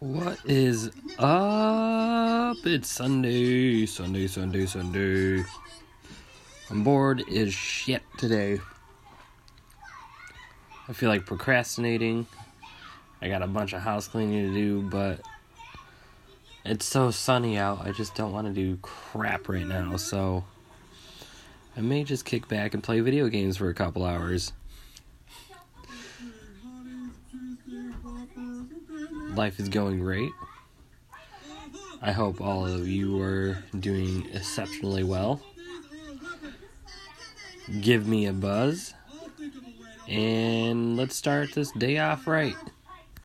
What is up? It's Sunday, Sunday, Sunday, Sunday. I'm bored as shit today. I feel like procrastinating. I got a bunch of house cleaning to do, but it's so sunny out. I just don't want to do crap right now, so I may just kick back and play video games for a couple hours. Life is going great. I hope all of you are doing exceptionally well. Give me a buzz, and let's start this day off right.